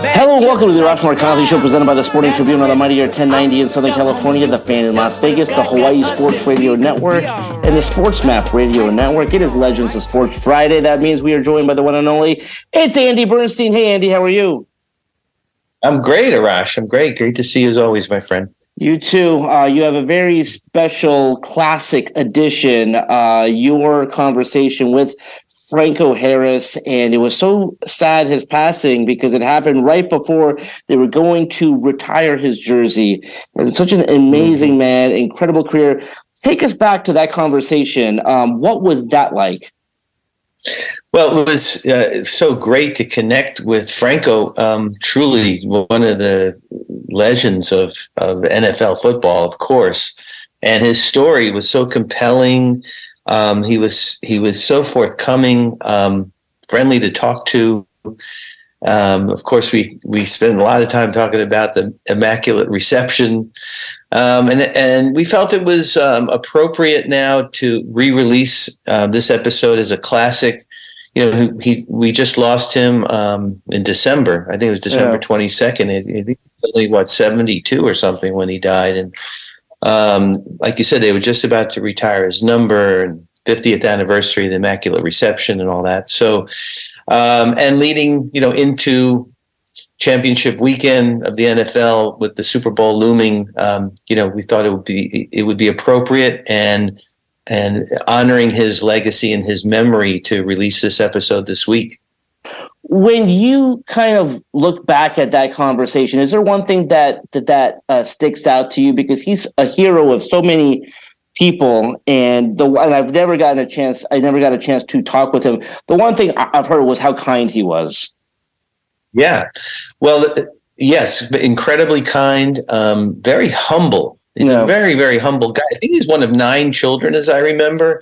Hello, welcome to the Arash Markazi Show presented by the Sporting Tribune on the Mightier 1090 in Southern California, the Fan in Las Vegas, the Hawaii Sports Radio Network, and the Sports Map Radio Network. It is Legends of Sports Friday. That means we are joined by the one and only. It's Andy Bernstein. Hey, Andy, how are you? I'm great, Arash. I'm great. Great to see you as always, my friend. You too. Uh, you have a very special classic edition. Uh, your conversation with Franco Harris, and it was so sad his passing because it happened right before they were going to retire his jersey. And such an amazing man, incredible career. Take us back to that conversation. Um, what was that like? Well, it was uh, so great to connect with Franco. Um, truly one of the legends of, of NFL football, of course. And his story was so compelling. Um, he was he was so forthcoming, um, friendly to talk to. Um, of course, we we spent a lot of time talking about the immaculate reception, um, and and we felt it was um, appropriate now to re-release uh, this episode as a classic. You know, he, we just lost him um, in December. I think it was December twenty second. I think only what seventy two or something when he died, and um, like you said, they were just about to retire his number and 50th anniversary of the Immaculate Reception and all that. So, um, and leading, you know, into championship weekend of the NFL with the Super Bowl looming, um, you know, we thought it would be it would be appropriate and and honoring his legacy and his memory to release this episode this week. When you kind of look back at that conversation, is there one thing that that that uh, sticks out to you because he's a hero of so many people and the and I've never gotten a chance I never got a chance to talk with him. The one thing I've heard was how kind he was. Yeah. Well, yes, incredibly kind, um, very humble. He's yeah. a very, very humble guy. I think he's one of nine children, as I remember.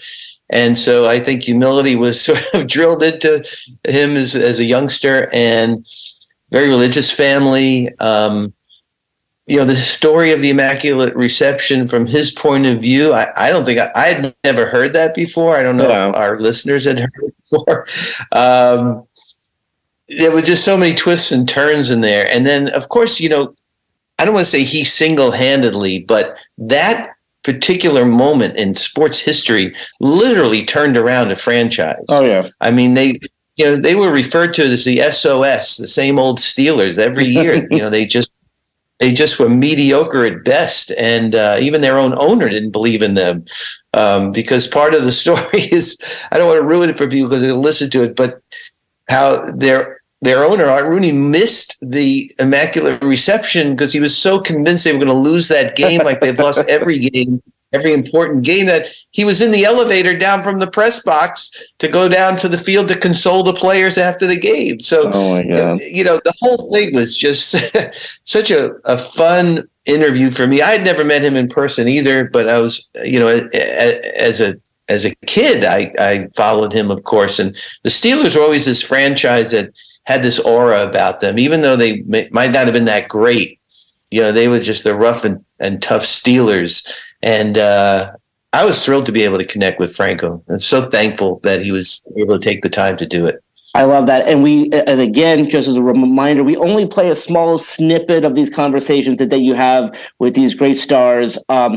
And so I think humility was sort of drilled into him as, as a youngster and very religious family. Um, you know, the story of the Immaculate Reception from his point of view, I, I don't think I, I, had never heard that before. I don't know yeah. if our listeners had heard it before. Um, there was just so many twists and turns in there. And then, of course, you know, I don't want to say he single handedly, but that particular moment in sports history literally turned around a franchise. Oh, yeah. I mean, they, you know, they were referred to as the SOS, the same old Steelers every year. you know, they just, they just were mediocre at best, and uh, even their own owner didn't believe in them. Um, because part of the story is, I don't want to ruin it for people because they'll listen to it, but how their their owner Art Rooney missed the immaculate reception because he was so convinced they were going to lose that game, like they've lost every game, every important game. That he was in the elevator down from the press box to go down to the field to console the players after the game. So, oh you know, the whole thing was just such a, a fun interview for me. I had never met him in person either, but I was, you know, as a as a kid, I, I followed him, of course. And the Steelers were always this franchise that had this aura about them, even though they may, might not have been that great. You know, they were just the rough and, and tough Steelers. And uh, I was thrilled to be able to connect with Franco. I'm so thankful that he was able to take the time to do it. I love that. And we, and again, just as a reminder, we only play a small snippet of these conversations that, that you have with these great stars. Um,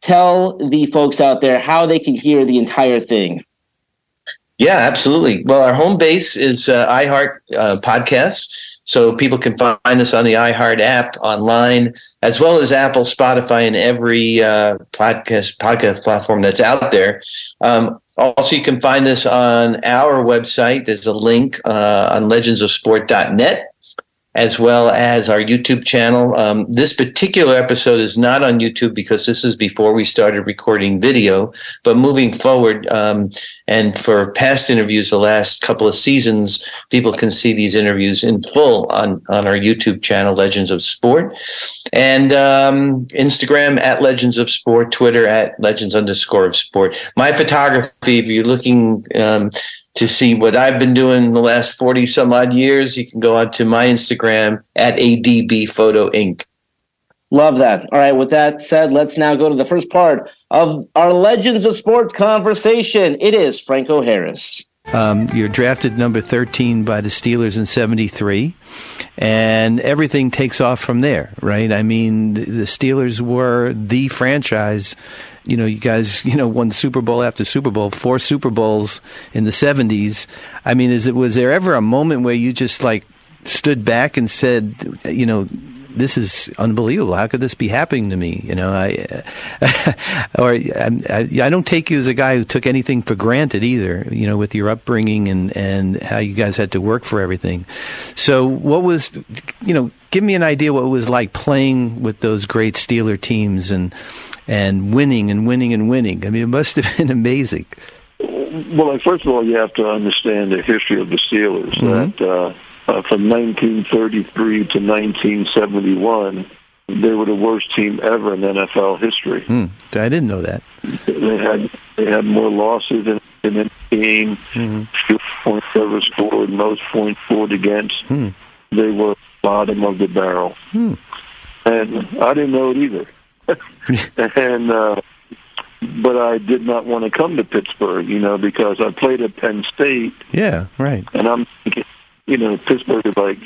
tell the folks out there how they can hear the entire thing. Yeah, absolutely. Well, our home base is uh, iHeart uh, Podcasts. So people can find us on the iHeart app online, as well as Apple, Spotify, and every uh, podcast podcast platform that's out there. Um, Also, you can find us on our website. There's a link uh, on legendsofsport.net as well as our YouTube channel. Um, this particular episode is not on YouTube because this is before we started recording video. But moving forward, um, and for past interviews, the last couple of seasons, people can see these interviews in full on, on our YouTube channel, Legends of Sport, and um, Instagram at Legends of Sport, Twitter at Legends underscore of Sport. My photography, if you're looking um, to see what I've been doing the last 40 some odd years, you can go on to my Instagram at ADB Photo Inc. Love that. All right. With that said, let's now go to the first part of our Legends of Sport conversation. It is Franco Harris. Um, you're drafted number 13 by the Steelers in 73, and everything takes off from there, right? I mean, the Steelers were the franchise. You know, you guys, you know, won Super Bowl after Super Bowl, four Super Bowls in the 70s. I mean, is it was there ever a moment where you just like stood back and said, you know, this is unbelievable. How could this be happening to me? You know, I or I, I, don't take you as a guy who took anything for granted either. You know, with your upbringing and and how you guys had to work for everything. So, what was, you know, give me an idea what it was like playing with those great Steeler teams and and winning and winning and winning. I mean, it must have been amazing. Well, first of all, you have to understand the history of the Steelers. Mm-hmm. That. Uh, uh, from 1933 to 1971, they were the worst team ever in NFL history. Hmm. I didn't know that. They had they had more losses in, in the game, mm-hmm. few points ever scored, most points scored against. Hmm. They were bottom of the barrel, hmm. and I didn't know it either. and uh, but I did not want to come to Pittsburgh, you know, because I played at Penn State. Yeah, right. And I'm thinking, you know, Pittsburgh is like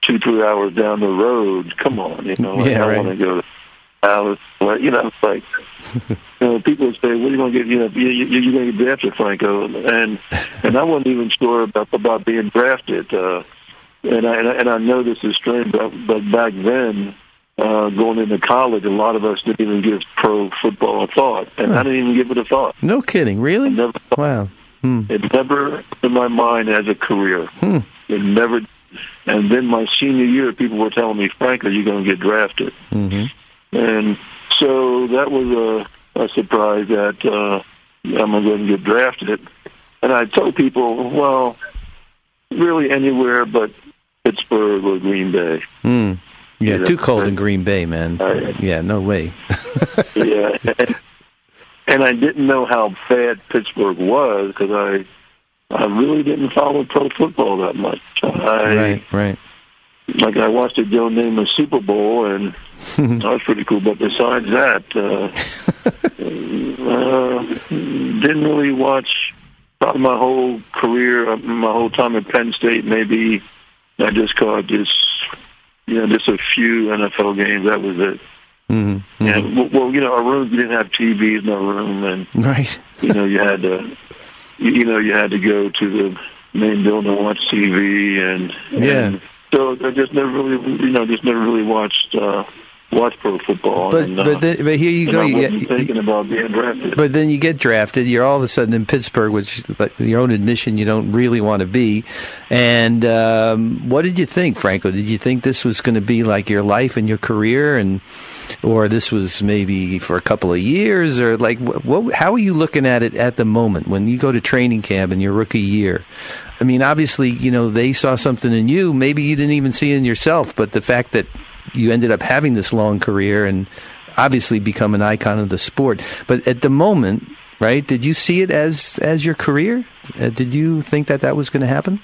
two, three hours down the road. Come on, you know, yeah, I right. want to go to Dallas. You know, it's like, you know, people would say, "What are you going to get?" You know, you, you, you're going to get drafted, Franco, and and I wasn't even sure about about being drafted. Uh, and I and I know this is strange, but, but back then, uh, going into college, a lot of us didn't even give pro football a thought, and huh. I didn't even give it a thought. No kidding, really? Never wow. Hmm. It never in my mind as a career. Hmm. It never. And then my senior year, people were telling me, "Frank, are you going to get drafted?" Mm-hmm. And so that was a, a surprise that uh, I'm going to get drafted. And I told people, "Well, really anywhere but Pittsburgh or Green Bay." Hmm. Yeah, too cold in Green Bay, man. Uh, yeah, no way. yeah, and, and I didn't know how bad Pittsburgh was because I I really didn't follow pro football that much. I, right, right. Like I watched a Joe Namath Super Bowl, and that was pretty cool. But besides that, uh, uh, didn't really watch. Probably my whole career, uh, my whole time at Penn State, maybe I just caught just you know just a few NFL games. That was it. Mm-hmm. And well, you know, our rooms didn't have TVs in our room, and right. you know, you had to, you know, you had to go to the main building and watch TV, and yeah. And so I just never really, you know, just never really watched. uh watch pro football. But and, but, then, but here you go. You get, thinking about being drafted. But then you get drafted. You're all of a sudden in Pittsburgh, which, like your own admission, you don't really want to be. And um, what did you think, Franco? Did you think this was going to be like your life and your career, and or this was maybe for a couple of years, or like what? what how are you looking at it at the moment when you go to training camp in your rookie year? I mean, obviously, you know they saw something in you. Maybe you didn't even see it in yourself, but the fact that you ended up having this long career and obviously become an icon of the sport. But at the moment, right? Did you see it as as your career? Uh, did you think that that was going to happen?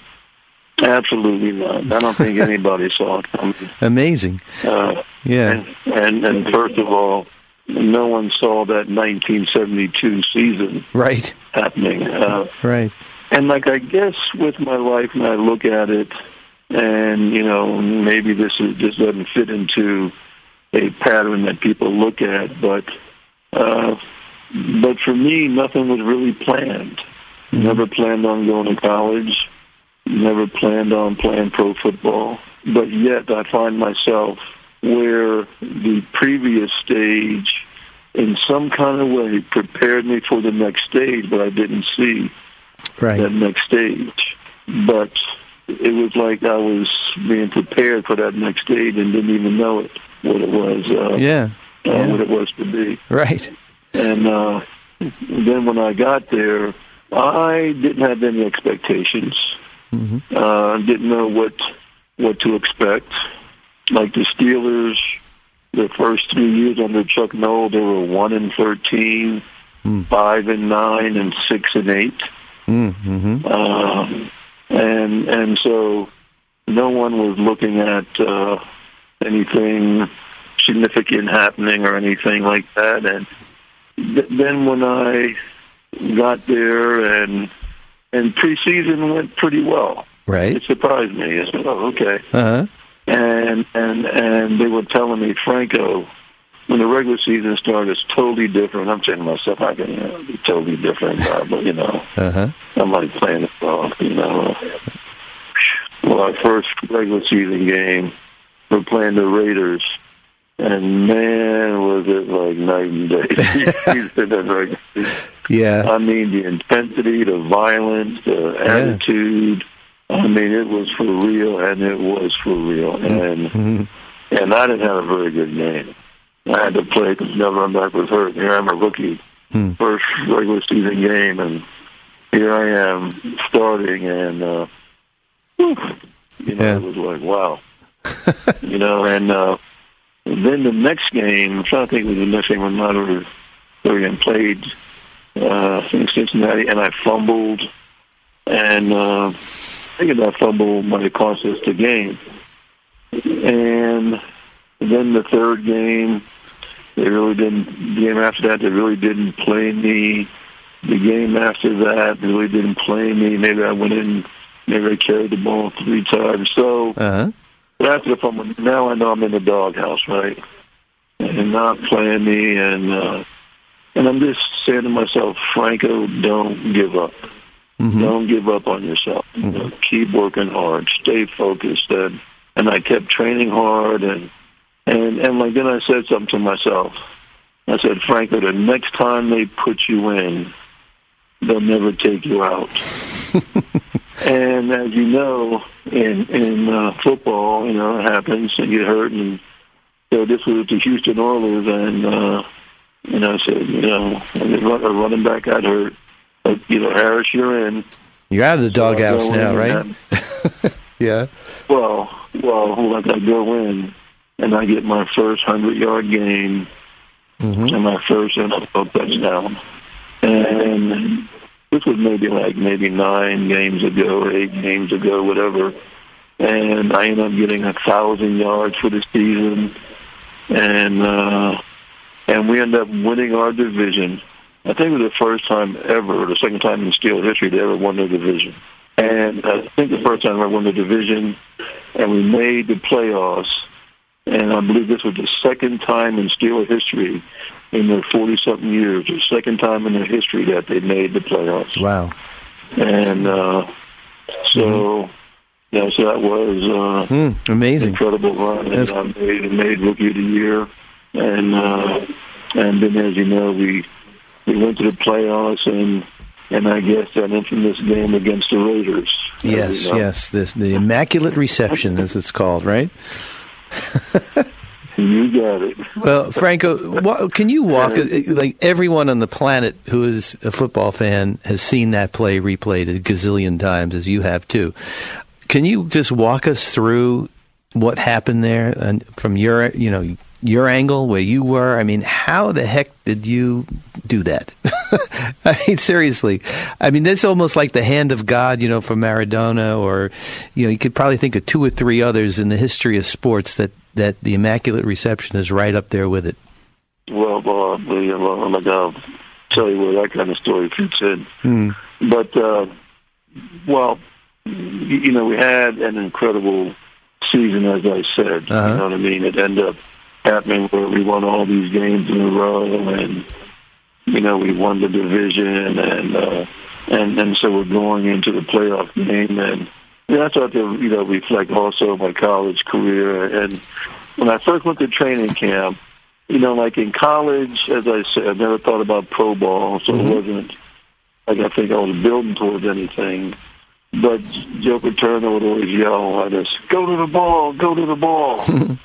Absolutely not. I don't think anybody saw it coming. Amazing. Uh, yeah. And, and and first of all, no one saw that 1972 season right happening. Uh, right. And like I guess with my life, when I look at it, and you know maybe this is this doesn't fit into a pattern that people look at, but uh, but for me, nothing was really planned. Never planned on going to college. Never planned on playing pro football. But yet, I find myself where the previous stage in some kind of way prepared me for the next stage, but I didn't see Right. that next stage. But it was like I was being prepared for that next stage and didn't even know it what it was. Uh, Yeah. uh, yeah. what it was to be. Right. And uh, then when I got there, I didn't have any expectations. Uh, didn't know what what to expect. Like the Steelers, the first three years under Chuck Noll, they were one and thirteen, five and nine, and six and eight. Mm-hmm. Um, and and so no one was looking at uh, anything significant happening or anything like that. And th- then when I got there and and preseason went pretty well, Right. it surprised me. I said, "Oh, okay." Uh huh. and and and they were telling me, Franco, when the regular season started, it's totally different. I'm saying to myself, I can you know, be totally different, uh, but you know, Uh huh. I'm like playing it off, you know. Our first regular season game, we're playing the Raiders, and man, was it like night and day. Season and regular season. Yeah. I mean, the intensity, the violence, the attitude. I mean, it was for real, and it was for real, and Mhm. and I didn't have a very good game. I had to play because Back was hurt. Here I'm a rookie, Hmm. first regular season game, and here I am starting, and uh, you know, Yeah. it was like wow, you know, and uh, then the next game, I'm trying to think of the next game, I'm not really, really played uh, in Cincinnati, and I fumbled, and uh, I think that fumble might have cost us the game. And then the third game, they really didn't. The game after that, they really didn't play me. The game after that, they really didn't play me. Maybe I went in, maybe I carried the ball three times. So Uh huh. but after the fumble, now I know I'm in the doghouse, right? And not playing me, and uh, and I'm just saying to myself, Franco, don't give up. Don't give up on yourself. You know, keep working hard. Stay focused. And and I kept training hard. And and and like then I said something to myself. I said, Franco, the next time they put you in, they'll never take you out. and as you know, in in uh, football, you know, it happens and you get hurt. And so this was the Houston Oilers, and uh, you know, I said, you know, a running back got hurt. But, you know, Harris, you're in. You're out of the doghouse go now, right? Yeah. Well, well, like I go in and I get my first hundred yard game Mm-hmm. and my first NFL touchdown. And this was maybe like maybe nine games ago or eight games ago, whatever. And I ended up getting a thousand yards for the season, and uh, and we ended up winning our division. I think it was the first time ever, the second time in Steel history they ever won the division. And I think the first time I won the division, and we made the playoffs. And I believe this was the second time in Steeler history, in their forty-something years, the second time in their history that they made the playoffs. Wow. And uh, so, yeah, so that was uh, Hmm. Amazing. incredible run. And That's- I made, made rookie of the year, and uh, and then as you know, we we went to the playoffs, and and I guess that infamous game against the Raiders. Yes, You know, yes. The, the immaculate reception, as it's called, right? You got it. Well, Franco, wha- can you walk uh, like everyone on the planet who is a football fan has seen that play replayed a gazillion times, as you have too. Can you just walk us through what happened there, and from your, you know, your angle where you were? I mean, how the heck did you do that? I mean, seriously. I mean, that's almost like the hand of God, you know, for Maradona, or you know, you could probably think of two or three others in the history of sports that that the immaculate reception is right up there with it. Well, well, well, well, I'm gonna tell you where that kind of story fits in. Hmm. But uh, well, you, you know, we had an incredible season, as I said. Uh-huh. You know what I mean? It ended up happening where we won all these games in a row, and you know, we won the division, and uh, and and so we're going into the playoff game, and yeah, I thought to you know reflect also my college career, and when I first went to training camp. you know, like in college, as I said, I never thought about pro ball, so Mm-hmm. it wasn't like I think I was building towards anything. But Joe Paterno would always yell at us, "Go to the ball, go to the ball,"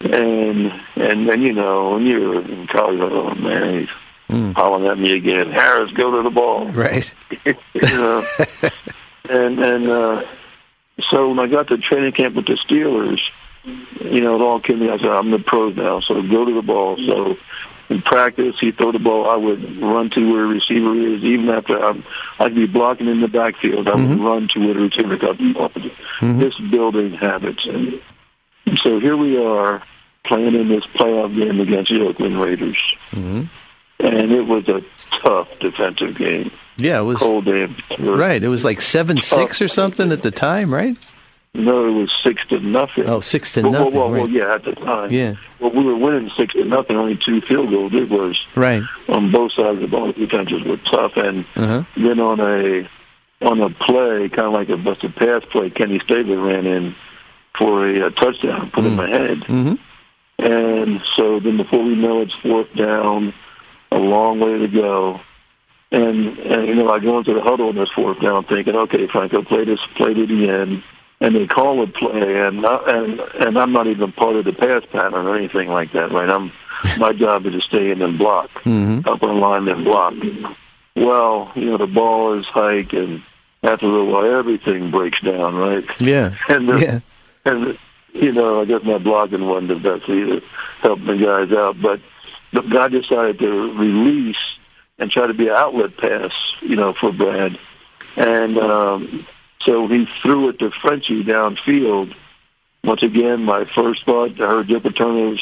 and and then you know, when you're in college, oh man, he's Mm. hollering at me again. Harris, go to the ball Right. you know. and and uh, so when I got to training camp with the Steelers, you know, it all came to me. I said, I'm the pro now, so go to the ball. So in practice, he throw the ball. I would run to where a receiver is. Even after I'm, I'd be blocking in the backfield, I would run to where the receiver got the ball. This building habits. And so here we are playing in this playoff game against the Oakland Raiders. And it was a tough defensive game. Yeah, it was Cold day. right. It was like seven six or something at the time, right? No, it was six to nothing. Oh, six to well, nothing. Well, well, right. well, yeah, at the time. Yeah. Well, we were winning six to nothing. Only two field goals. It was Right. on both sides of the ball. The defenses were tough, and Uh-huh. then on a on a play, kind of like a busted pass play, Kenny Stabler ran in for a, uh touchdown, put him ahead. Mhm. And so then before we know it's fourth down, a long way to go. And, and you know, I go into the huddle on this fourth down thinking, okay, Franco, play this, play to the end. And they call a play, and not, and and I'm not even part of the pass pattern or anything like that, right? I'm my job is to stay in and block, Mhm. up on line and block. Well, you know, the ball is hike, and after a little while, everything breaks down, right? Yeah. And the, Yeah. And you know, I guess my blogging wasn't the best either, helping the guys out. But the guy decided to release and try to be an outlet pass, you know, for Brad, and um, so he threw it to Frenchie downfield. Once again, my first thought, I heard Joe Paterno's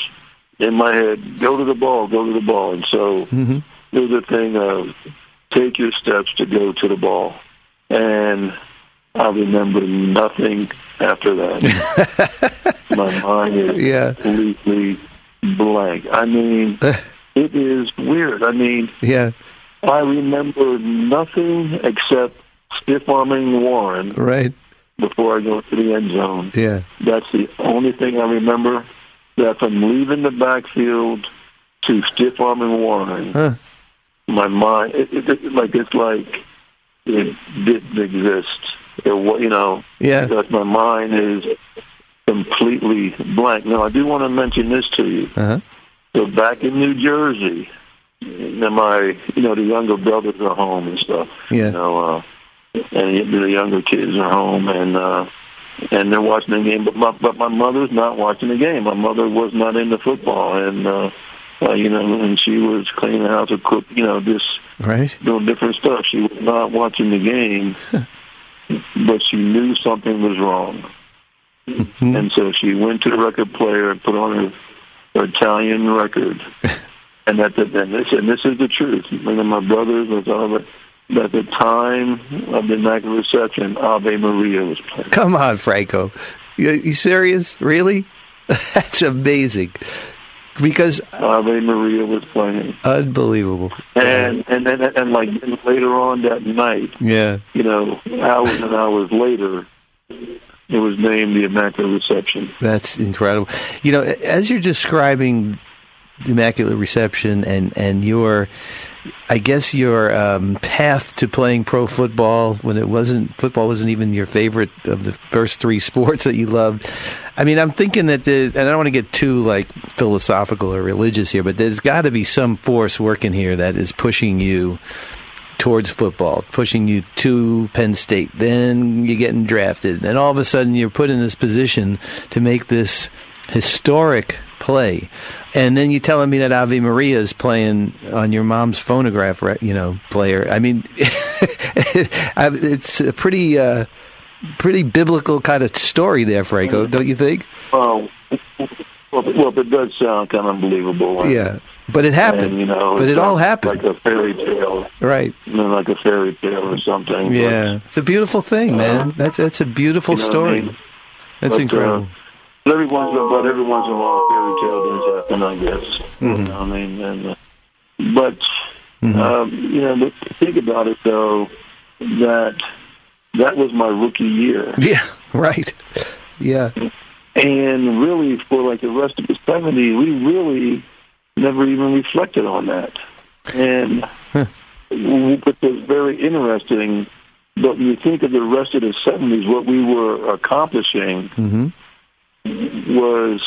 in my head, go to the ball, go to the ball, and so Mhm. it was a thing of take your steps to go to the ball, and I remember nothing after that. My mind is Yeah. completely blank. I mean, it is weird. I mean, Yeah. I remember nothing except stiff arming Warren Right. before I go to the end zone. Yeah. That's the only thing I remember. That from leaving the backfield to stiff arming Warren, Huh. my mind, it, it, it, like it's like it didn't exist. It, wa- you know, Yeah. because my mind is completely blank. Now, I do want to mention this to you. Uh-huh. So back in New Jersey, and my, you know, the younger brothers are home and stuff. Yeah. You know, uh, and the younger kids are home and uh, and they're watching the game. But my but my mother's not watching the game. My mother was not into football, and uh, uh, you know, and she was cleaning the house or cook, you know, just Right. doing different stuff. She was not watching the game, but she knew something was wrong. Mhm. And so she went to the record player and put on her, her Italian record. and that and this and this is the truth. One of my brothers was all of at the time of the Immaculate Reception, Ave Maria was playing. Come on, Franco. You, you serious? Really? That's amazing. Because Ave Maria was playing. unbelievable. And and then and like later on that night, Yeah. you know, hours and hours later, it was named the Immaculate Reception. That's incredible. You know, as you're describing the Immaculate Reception and, and your, I guess your um, path to playing pro football when it wasn't football wasn't even your favorite of the first three sports that you loved. I mean, I'm thinking that there, and I don't want to get too like philosophical or religious here, but there's got to be some force working here that is pushing you towards football, pushing you to Penn State. Then you're getting drafted. And all of a sudden you're put in this position to make this historic play. And then you're telling me that Ave Maria is playing on your mom's phonograph, you know, player. I mean, it's a pretty, uh, pretty biblical kind of story there, Franco, don't you think? Oh, well, well, it does sound kind of unbelievable. Yeah. But it happened. And, you know, but it all happened. like a fairy tale, right. you know, like a fairy tale or something. But, Yeah. It's a beautiful thing, man. That's, that's a beautiful you know what I story. mean? That's But, incredible. Uh, but every once in a but every once in a while, fairy tale does happen, I guess. Mm-hmm. You know what I mean? And, uh, but um, you know, think about it though, that that was my rookie year, Yeah, right. Yeah. and really for like the rest of the '70s, we really never even reflected on that. And what was very interesting, but when you think of the rest of the 70s, what we were accomplishing Mm-hmm. Was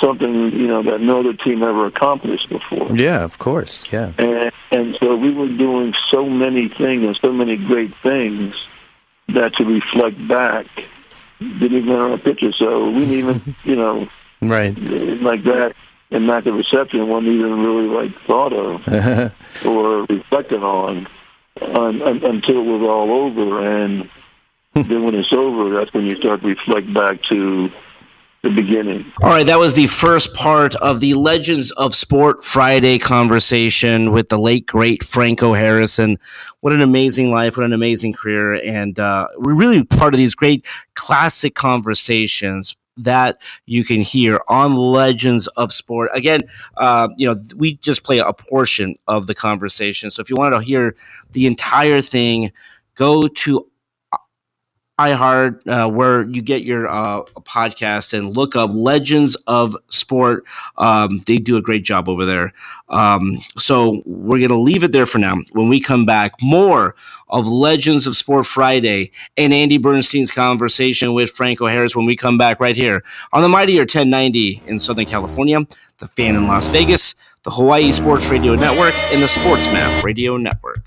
something, you know, that no other team ever accomplished before. Yeah, of course. Yeah. And, and so we were doing so many things and so many great things that to reflect back didn't even on a picture. So we didn't even, you know, Right. like that and not the reception wasn't even really like thought of or reflected on un, un, until it was all over. And hmm. then when it's over, that's when you start to reflect back to the beginning. All right, that was the first part of the Legends of Sport Friday conversation with the late great Franco Harrison. What an amazing life! What an amazing career! And uh, we're really part of these great classic conversations that you can hear on Legends of Sport. Again, uh, you know, we just play a portion of the conversation. So if you want to hear the entire thing, go to iHeart, uh, where you get your uh, podcast, and look up Legends of Sport. Um, they do a great job over there. Um, so we're going to leave it there for now. When we come back, more of Legends of Sport Friday and Andy Bernstein's conversation with Franco Harris when we come back right here on the Mightier 1090 in Southern California, the Fan in Las Vegas, the Hawaii Sports Radio Network, and the Sports Map Radio Network.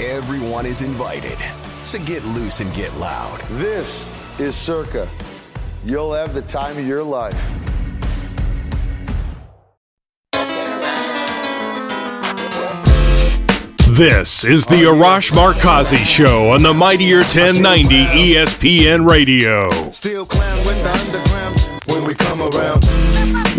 everyone is invited. So get loose and get loud. This is Circa. You'll have the time of your life. This is the Arash Markazi Show on the Mightier 1090 ESPN Radio. Still clown with the underground when we come around.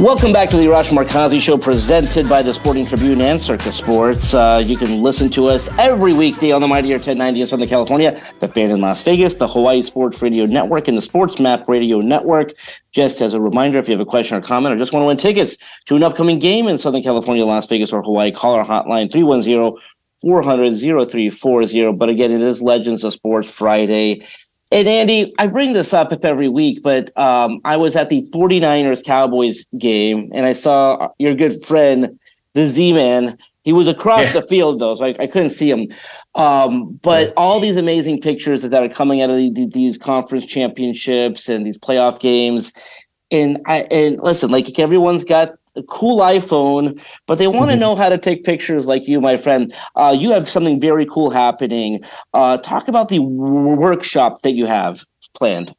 Welcome back to the Arash Markazi Show, presented by the Sporting Tribune and Circa Sports. Uh, you can listen to us every weekday on the Mightier 1090 in Southern California, the Fan in Las Vegas, the Hawaii Sports Radio Network, and the Sports Map Radio Network. Just as a reminder, if you have a question or comment or just want to win tickets to an upcoming game in Southern California, Las Vegas, or Hawaii, call our hotline 310 400 0340. But again, it is Legends of Sports Friday. And Andy, I bring this up every week, but um, I was at the 49ers Cowboys game and I saw your good friend, the Z Man. He was across Yeah. the field though, so I, I couldn't see him. Um, but all these amazing pictures that, that are coming out of the, these conference championships and these playoff games. And I and listen, like everyone's got cool iPhone, but they want to know how to take pictures like you, my friend. Uh, you have something very cool happening. Uh, talk about the w- workshop that you have planned.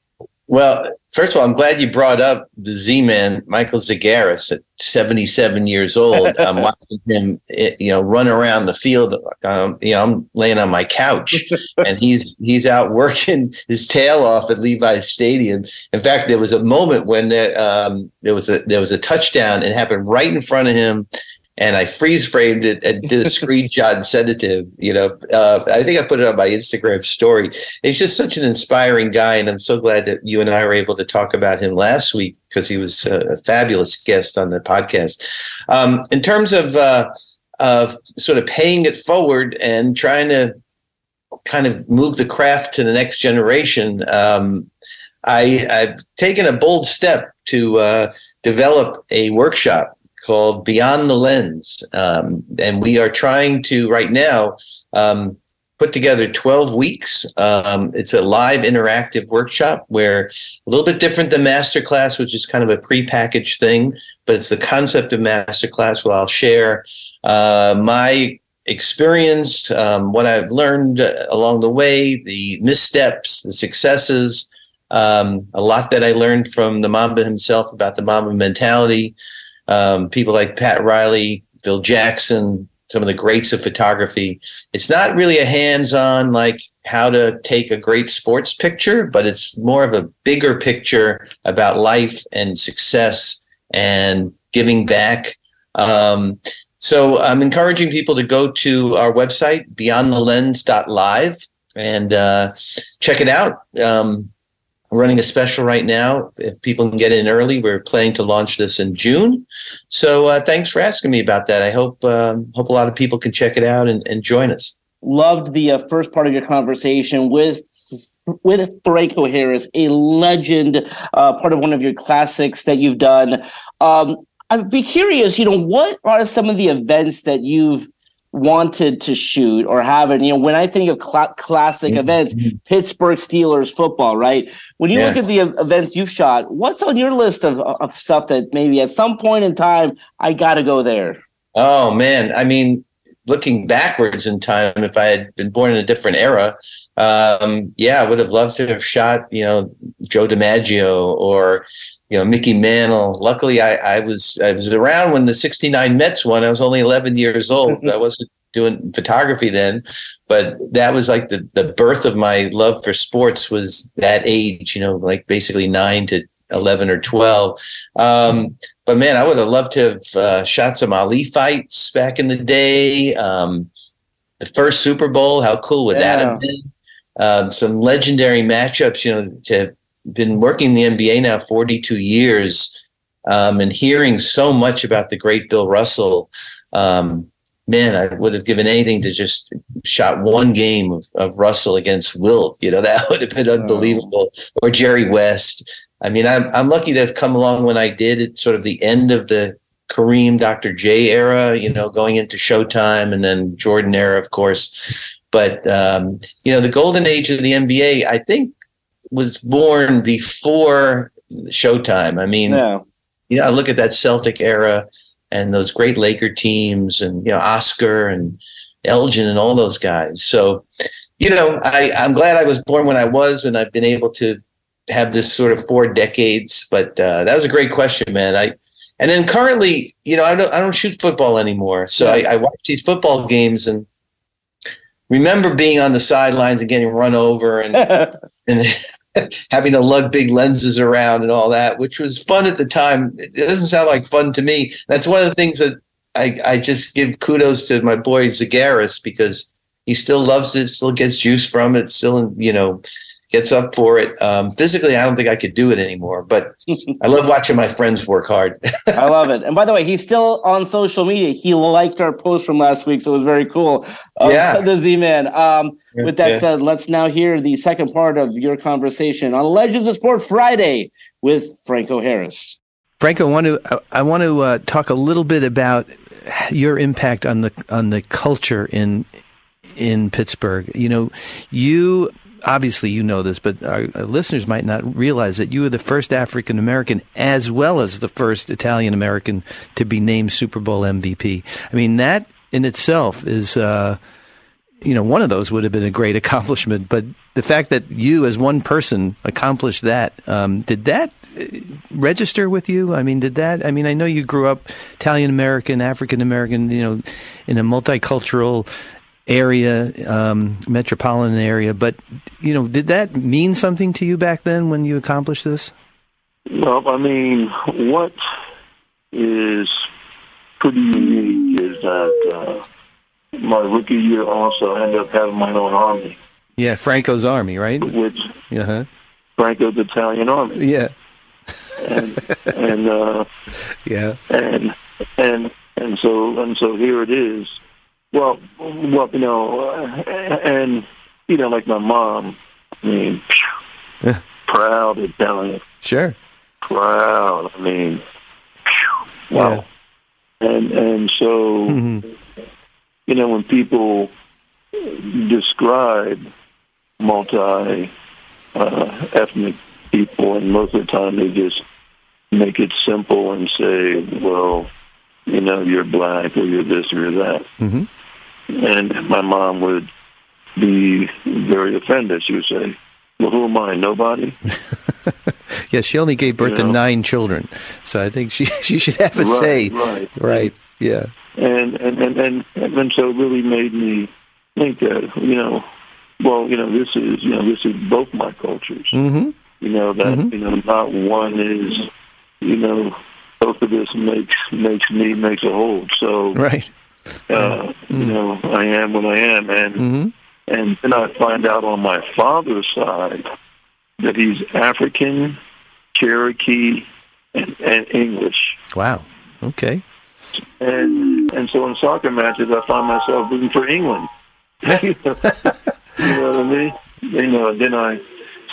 Well, first of all, I'm glad you brought up the Z-Man, Michael Zagaris, at 77 years old. I'm watching him, eh, you know, run around the field. Um, you know, I'm laying on my couch, and he's he's out working his tail off at Levi's Stadium. In fact, there was a moment when there, um, there was a there was a touchdown. and happened right in front of him, and I freeze framed it and did a screenshot and sent it to him. You know, uh, I think I put it on my Instagram story. He's just such an inspiring guy, and I'm so glad that you and I were able to talk about him last week because he was a fabulous guest on the podcast. Um, in terms of uh, of sort of paying it forward and trying to kind of move the craft to the next generation, um, I, I've taken a bold step to uh, develop a workshop called Beyond the Lens. Um, and we are trying to, right now, um, put together 12 weeks. Um, it's a live interactive workshop where a little bit different than masterclass, which is kind of a prepackaged thing, but it's the concept of masterclass where I'll share uh, my experience, um, what I've learned along the way, the missteps, the successes, um, a lot that I learned from the Mamba himself about the Mamba mentality. Um, people like Pat Riley, Phil Jackson, some of the greats of photography. It's not really a hands-on like how to take a great sports picture, but it's more of a bigger picture about life and success and giving back. Um, so I'm encouraging people to go to our website, beyondthelens.live, and uh, check it out. Um, we're running a special right now. If people can get in early, we're planning to launch this in June. So uh, thanks for asking me about that. I hope um, hope a lot of people can check it out and, and join us. Loved the uh, first part of your conversation with with Franco Harris, a legend, uh, part of one of your classics that you've done. Um, I'd be curious, you know, what are some of the events that you've wanted to shoot or have it. You know, when I think of cl- classic mm-hmm. events, Pittsburgh Steelers football, right? When you yeah. look at the events you shot, what's on your list of, of stuff that maybe at some point in time I got to go there? Oh man, I mean, looking backwards in time, if I had been born in a different era, um, yeah, I would have loved to have shot, you know, Joe DiMaggio or you know Mickey Mantle. Luckily, I, I was I was around when the '69 Mets won. I was only 11 years old. I wasn't doing photography then, but that was like the the birth of my love for sports. Was that age? You know, like basically nine to 11 or 12. Um, but man, I would have loved to have uh, shot some Ali fights back in the day. Um, the first Super Bowl, how cool would yeah. that have been? Um, some legendary matchups, you know, to have been working in the NBA now 42 years um, and hearing so much about the great Bill Russell. Um, man, I would have given anything to just shot one game of, of Russell against Wilt. You know, that would have been unbelievable. Or Jerry West. I mean, I'm, I'm lucky to have come along when I did at sort of the end of the Kareem, Dr. J era, you know, going into Showtime and then Jordan era, of course. But, um, you know, the golden age of the NBA, I think was born before Showtime. I mean, yeah. you know, I look at that Celtic era and those great Laker teams and, you know, Oscar and Elgin and all those guys. So, you know, I, I'm glad I was born when I was and I've been able to have this sort of four decades. But uh, that was a great question, man. I and then currently, you know, I don't I don't shoot football anymore. So I, I watch these football games and remember being on the sidelines and getting run over and and having to lug big lenses around and all that, which was fun at the time. It doesn't sound like fun to me. That's one of the things that I, I just give kudos to my boy Zagaris because he still loves it, still gets juice from it, still, you know, gets up for it. Um, physically, I don't think I could do it anymore, but I love watching my friends work hard. I love it. And by the way, he's still on social media. He liked our post from last week, so it was very cool. Um, yeah, the Z Man. Um, with that yeah. said, let's now hear the second part of your conversation on Legends of Sport Friday with Franco Harris. Franco, I want to I want to uh, talk a little bit about your impact on the on the culture in in Pittsburgh. You know, you obviously you know this, but our, listeners might not realize that you were the first African American as well as the first Italian American to be named Super Bowl MVP. I mean, that in itself is, uh, you know, one of those would have been a great accomplishment. But the fact that you, as one person, accomplished that, um, did that uh, register with you? I mean, did that? I mean, I know you grew up Italian American, African American, you know, in a multicultural area, um, metropolitan area. But you know, did that mean something to you back then when you accomplished this? Well, I mean, what is pretty unique is that uh, my rookie year also ended up having my own army. Yeah, Franco's army, right? Which uh-huh. Franco's Italian army. Yeah. and and uh, yeah, and and and so and so here it is well, well, you know, and you know, like my mom. I mean, yeah. proud Italian. Sure. Proud. I mean, wow. Yeah. And and so, mm-hmm. you know, when people describe multi uh, ethnic people, and most of the time they just make it simple and say, well, you know, you're black or you're this or you're that. Mm-hmm. And my mom would be very offended. She would say, well, who am I? Nobody? yeah, she only gave birth you to nine children. So I think she, she should have a right, say. Right. Right. Yeah. And, and, and, and, and so it really made me think that, you know, well, you know, this is, you know, this is both my cultures. Mm-hmm. You know, that, mm-hmm. you know, not one is, you know, both of this makes makes me makes a whole. So right, uh, you know, I am what I am, and hmm and then I find out on my father's side that he's African, Cherokee, and, and English. wow, okay, And and so in soccer matches, I find myself rooting for England. you know what I mean? You know, then I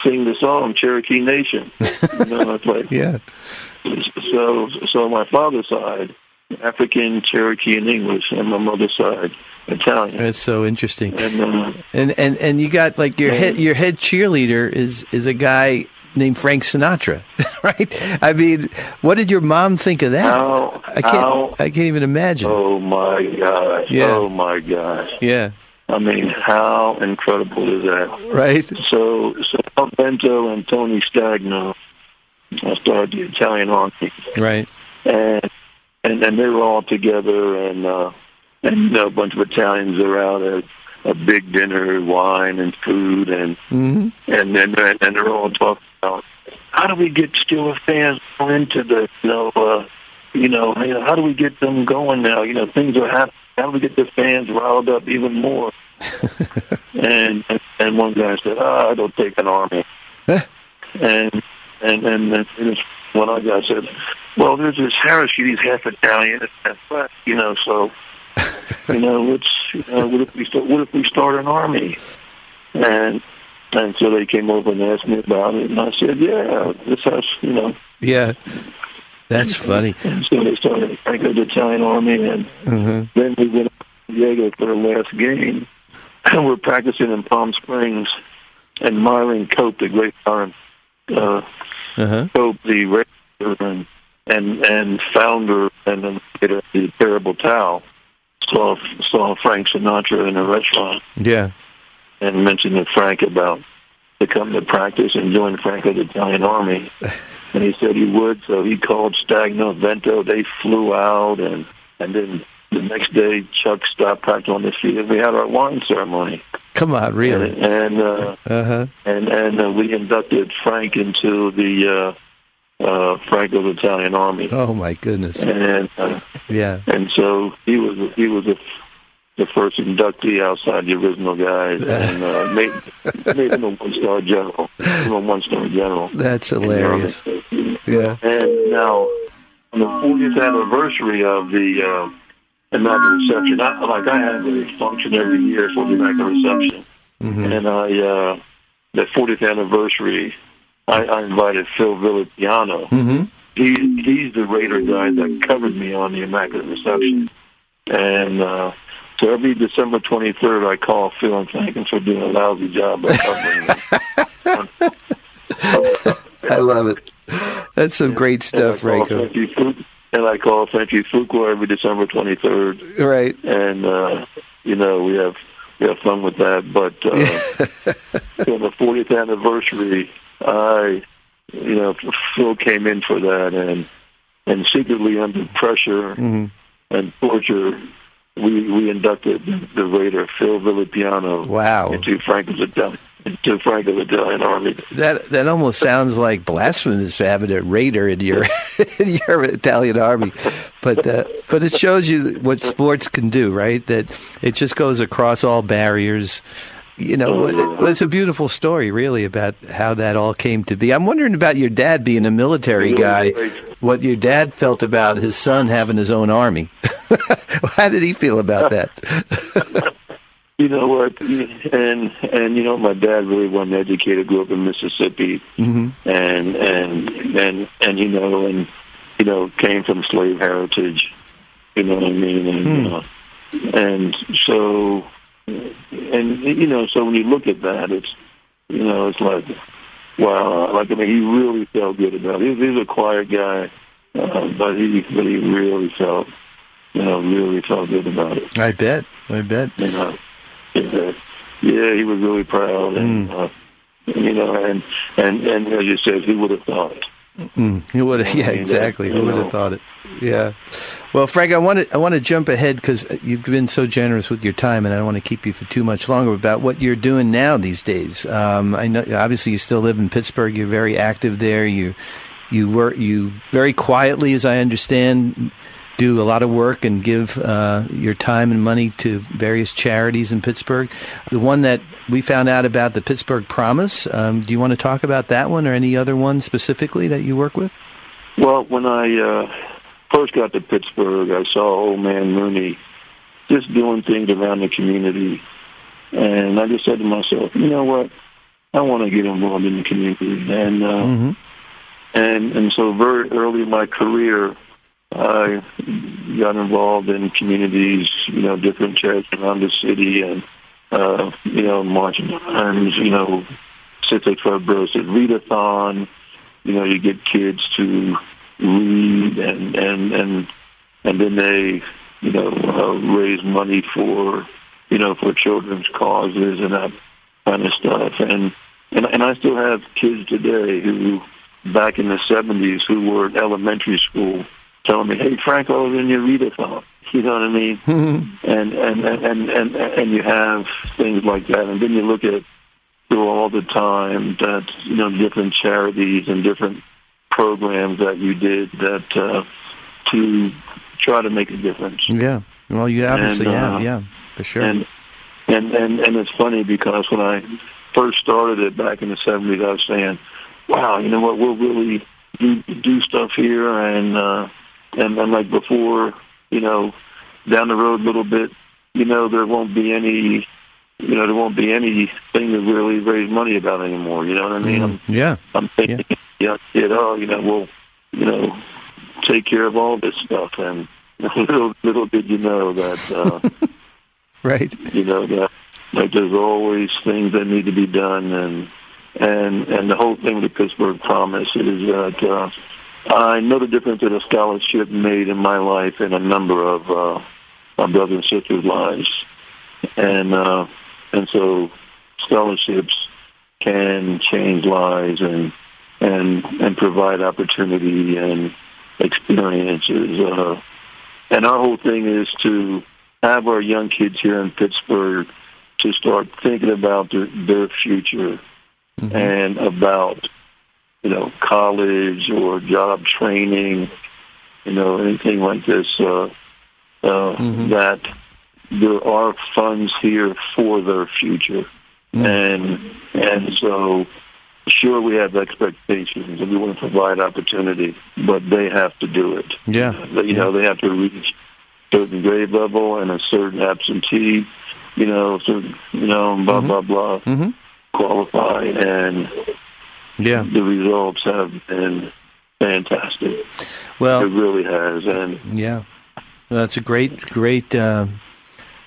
sing the song Cherokee Nation. You know, it's like yeah, so. So my father's side, African, Cherokee, and English, and my mother's side, Italian. that's so interesting. And uh, And and and you got like your head your head cheerleader is is a guy named Frank Sinatra, right? I mean, what did your mom think of that? how I can't how I can't even imagine. Oh my gosh! Yeah. Oh my gosh! Yeah, I mean, how incredible is that? right. So, so Al Vento and Tony Stagno uh, started the Italian Army, Right. and and and they were all together, and uh, and you know, a bunch of Italians are out at a big dinner, wine and food, and hmm and then and they're all talking about how do we get Steelers fans into the you know uh, you know you how do we get them going now? You know things are happening. How do we get the fans riled up even more? and and one guy said, I don't take an army." And and and then this one other guy said, "Well, there's this Harris. He's half Italian, and half black, you know. So, you know, let's you know, what if we start, what if we start an army?" And and so they came over and asked me about it, and I said, "Yeah, this has you know." Yeah, that's funny. And so they started Franco's Italian Army, and hmm then we went to San Diego for the last game. And we're practicing in Palm Springs, and Myron Cope, the great Myron uh, Uh-huh. Cope, the writer and and and founder and then creator the Terrible Towel, saw saw Frank Sinatra in a restaurant Yeah. and mentioned to Frank about to come to practice and join Franco's Italian Army. And he said he would, so he called Stagno Vento. They flew out, and and then the next day Chuck stopped practice on the field. We had our wine ceremony, Come on, really? and and uh, Uh huh. and, and uh, we inducted Frank into the uh, uh, Franco's Italian Army, Oh my goodness. and uh, Yeah. and so he was he was the the first inductee outside the original guys, and uh, made made him a one star general, him a one star general. That's hilarious. Yeah. And now, on the 40th anniversary of the uh, Immaculate Reception, I, like I have a function every year for the Immaculate Reception, hmm and I uh, the 40th anniversary, I, I invited Phil Villapiano. hmm He he's the Raider guy that covered me on the Immaculate Reception, and uh, so every December 23rd, I call Phil and thank him for doing a lousy job of covering me. I love it. That's some great stuff, and Franco. Frenchy Fu- And I call Frenchy Fuqua every December 23rd, Right. and uh, you know we have we have fun with that. But uh, on the 40th anniversary, I you know Phil came in for that, and and secretly under pressure hmm and torture, we we inducted the Raider Phil Villapiano Wow. into Franco's Italian into Franco's Italian Army. That that almost sounds like blasphemous to have a raider in your in your Italian army, but uh, but it shows you what sports can do, right? That it just goes across all barriers. You know, it's a beautiful story, really, about how that all came to be. I'm wondering about your dad being a military guy. What your dad felt about his son having his own army. how did he feel about that? You know what? And and you know, my dad really wasn't educated. Grew up in Mississippi, hmm and and and and you know, and you know, came from slave heritage. You know what I mean? And Hmm. uh, and so, and you know, so when you look at that, it's you know, it's like wow. Like I mean, he really felt good about it. he's, he was a quiet guy, uh, but he but he really felt, you know, really felt good about it. I bet. I bet. You know, yeah, yeah, he was really proud, and uh, you know, and and and as you said, he would have thought. Mm, who would have? Yeah, exactly. Who would have thought it? Yeah. Well, Frank, I want to I want to jump ahead because you've been so generous with your time, and I don't want to keep you for too much longer about what you're doing now these days. Um, I know obviously you still live in Pittsburgh. You're very active there. You you work you very quietly, as I understand, do a lot of work and give uh, your time and money to various charities in Pittsburgh. The one that we found out about, the Pittsburgh Promise. Um, do you want to talk about that one or any other one specifically that you work with? Well, when I uh, first got to Pittsburgh, I saw old man Rooney just doing things around the community, and I just said to myself, you know what? I want to get involved in the community, and uh, mm-hmm. and and so very early in my career, I got involved in communities, you know, different churches around the city, and uh, you know, March of Dimes, you know, Cystic Fibrosis Readathon. You know, you get kids to read, and and and and then they, you know, uh, raise money for, you know, for children's causes and that kind of stuff. And and and I still have kids today who, back in the '70s, who were in elementary school telling me, "Hey, Frank, I was in your readathon." You know what I mean? Mm-hmm. And, and and and and you have things like that, and then you look at through all the time that you know different charities and different programs that you did that uh, to try to make a difference. Yeah. Well, you obviously and, uh, have. Yeah, for sure. And, and and and it's funny because when I first started it back in the '70s, I was saying, "Wow, you know what? We'll really do do stuff here and." uh and then like before, you know, down the road a little bit, you know, there won't be any, you know, there won't be anything to really raise money about anymore. You know what I mean? Mm, yeah. I'm thinking, yeah, you know, you know, we'll, you know, take care of all this stuff, and little little did you know that, uh, right? You know that like there's always things that need to be done, and and and the whole thing with the Pittsburgh Promise is that. Uh, I know the difference that a scholarship made in my life and a number of uh, my brothers and sisters' lives, and uh, and so scholarships can change lives and and and provide opportunity and experiences. Uh, and our whole thing is to have our young kids here in Pittsburgh to start thinking about their, their future mm-hmm. and about you know, college or job training, you know, anything like this, uh, uh, mm-hmm. that there are funds here for their future. Mm-hmm. And, and so sure we have expectations and we want to provide opportunity, but they have to do it. Yeah. You yeah. know, they have to reach a certain grade level and a certain absentee, you know, certain, you know, blah, mm-hmm. blah, blah, mm-hmm. qualify. And yeah, the results have been fantastic. Well, it really has, and yeah, well, that's a great, great uh,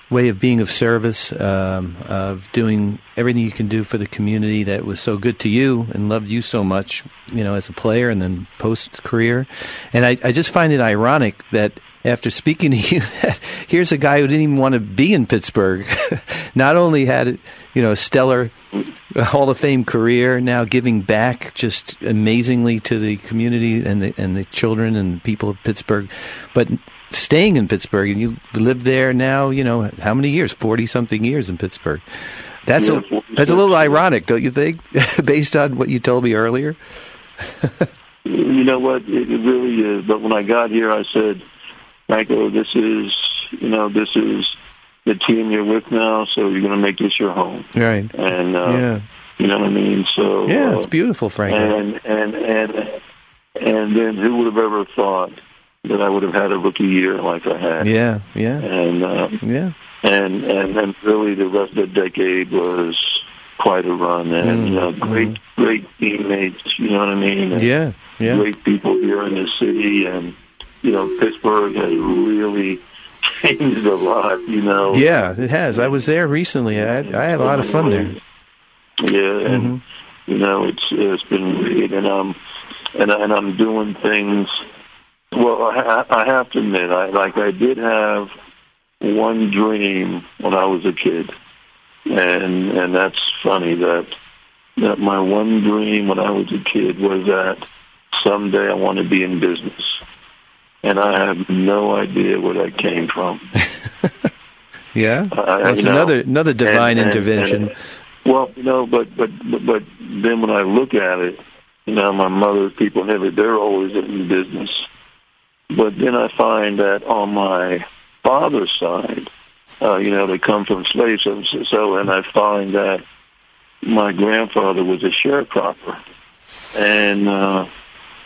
way of being of service, um, of doing everything you can do for the community that was so good to you and loved you so much, you know, as a player and then post career. And I, I just find it ironic that after speaking to you that here's a guy who didn't even want to be in Pittsburgh. Not only had you know a stellar Hall of Fame career, now giving back just amazingly to the community and the and the children and people of Pittsburgh, but staying in Pittsburgh and you live there now. You know how many years? Forty something years in Pittsburgh. That's yeah, a that's a little ironic, don't you think? Based on what you told me earlier. you know what? It really is. But when I got here, I said I go, this is, you know, this is the team you're with now, so you're going to make this your home. Right. And, uh, yeah. you know what I mean? So, yeah, uh, it's beautiful, Frank. And, and, and, and then who would have ever thought that I would have had a rookie year like I had? Yeah, yeah. And, uh, yeah. And, and, and really the rest of the decade was quite a run and, mm, you know, great, mm. great teammates, you know what I mean? And yeah, yeah. Great people here in the city and, you know, Pittsburgh has really changed a lot, you know. Yeah, it has. I was there recently. I, I had a lot of fun there. Yeah, and mm-hmm. you know, it's it's been great, and I'm and and I'm doing things. Well, I, I have to admit, I like I did have one dream when I was a kid, and and that's funny that that my one dream when I was a kid was that someday I want to be in business and I have no idea where that came from. yeah, uh, that's another know, another divine and, intervention. And, well, you know, but, but but then when I look at it, you know, my mother's people and they're always in business. But then I find that on my father's side, uh, you know, they come from slaves. So, so, and I find that my grandfather was a sharecropper. And, uh,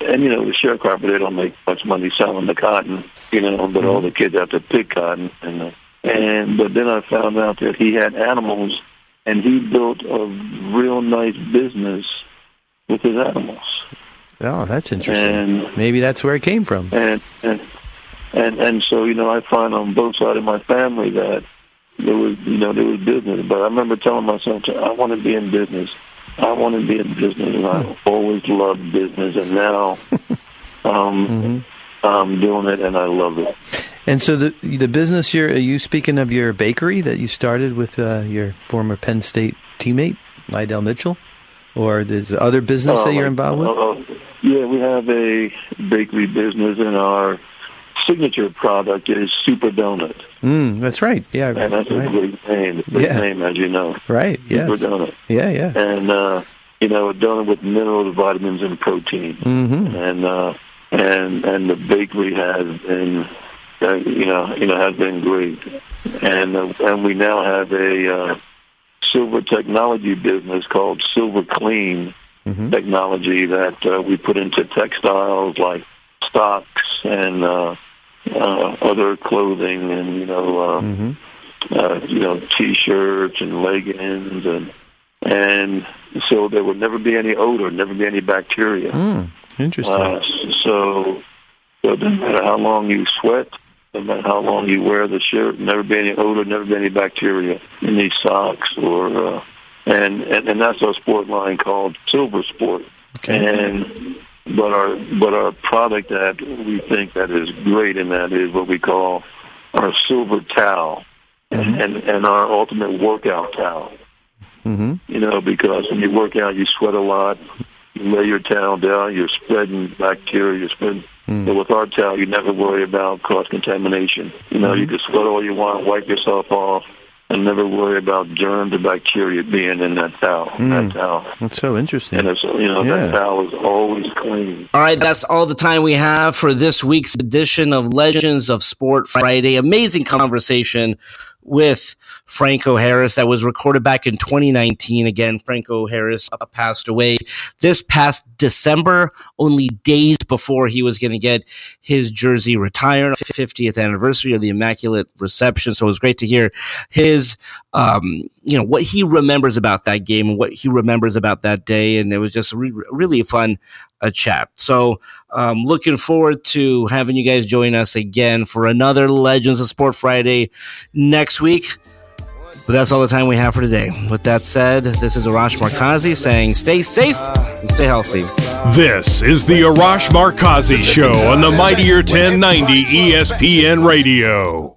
and you know, the sharecropper, they don't make much money selling the cotton, you know, but all the kids have to pick cotton. And, uh, and, but then I found out that he had animals and he built a real nice business with his animals. Oh, that's interesting. And- Maybe that's where it came from. and and and and so you know I find on both sides of my family that there was you know there was business, but I remember telling myself I want to be in business. I want to be in business, and I always loved business, and now um, I'm doing it, and I love it. And so the the business you're are you speaking of your bakery that you started with uh, your former Penn State teammate Lydell Mitchell, or there's other business that Uh, you're involved with? uh, yeah, we have a bakery business, and our signature product is Super Donut, Mm, that's right. Yeah, and that's a right. great name. Great Yeah. name, as you know. Right. Yes. Super Donut. Yeah. Yeah. and uh, you know, done with minerals, vitamins, and protein. Mm-hmm. And uh, and and the bakery has been, uh, you know, you know, has been great. And uh, and we now have a uh, silver technology business called Silver Clean Mm-hmm. Technology that uh, we put into textiles like stocks and uh, uh, other clothing, and you know. Uh, Mm-hmm. uh, you know, t-shirts and leggings and and so there would never be any odor, never be any bacteria. Mm, interesting. Uh, so, so it doesn't matter how long you sweat, doesn't matter how long you wear the shirt, never be any odor, never be any bacteria in these socks or uh, and, and and that's our sport line called Silver Sport. And but our but our product that we think that is great and that is what we call our silver towel mm-hmm. and and our ultimate workout towel. mm-hmm. You know, because when you work out, you sweat a lot. You lay your towel down, you're spreading bacteria. You're spreading. Mm. But with our towel, you never worry about cross contamination. You know, you mm-hmm. can sweat all you want, wipe yourself off, and never worry about germs or bacteria being in that towel. That hmm. towel, That's so interesting. and it's you know Yeah. that towel is always clean. All right, that's all the time we have for this week's edition of Legends of Sport Friday. Amazing conversation with Franco Harris that was recorded back in 2019. Again, Franco Harris uh, passed away this past December, only days before he was going to get his jersey retired, 50th anniversary of the Immaculate Reception. So it was great to hear his, um, you know, what he remembers about that game and what he remembers about that day. And it was just re- really fun a chat. So, um, looking forward to having you guys join us again for another Legends of Sport Friday next week. But that's all the time we have for today. With that said, this is Arash Markazi saying stay safe and stay healthy. This is the Arash Markazi Show on the Mighty 1090 ESPN Radio.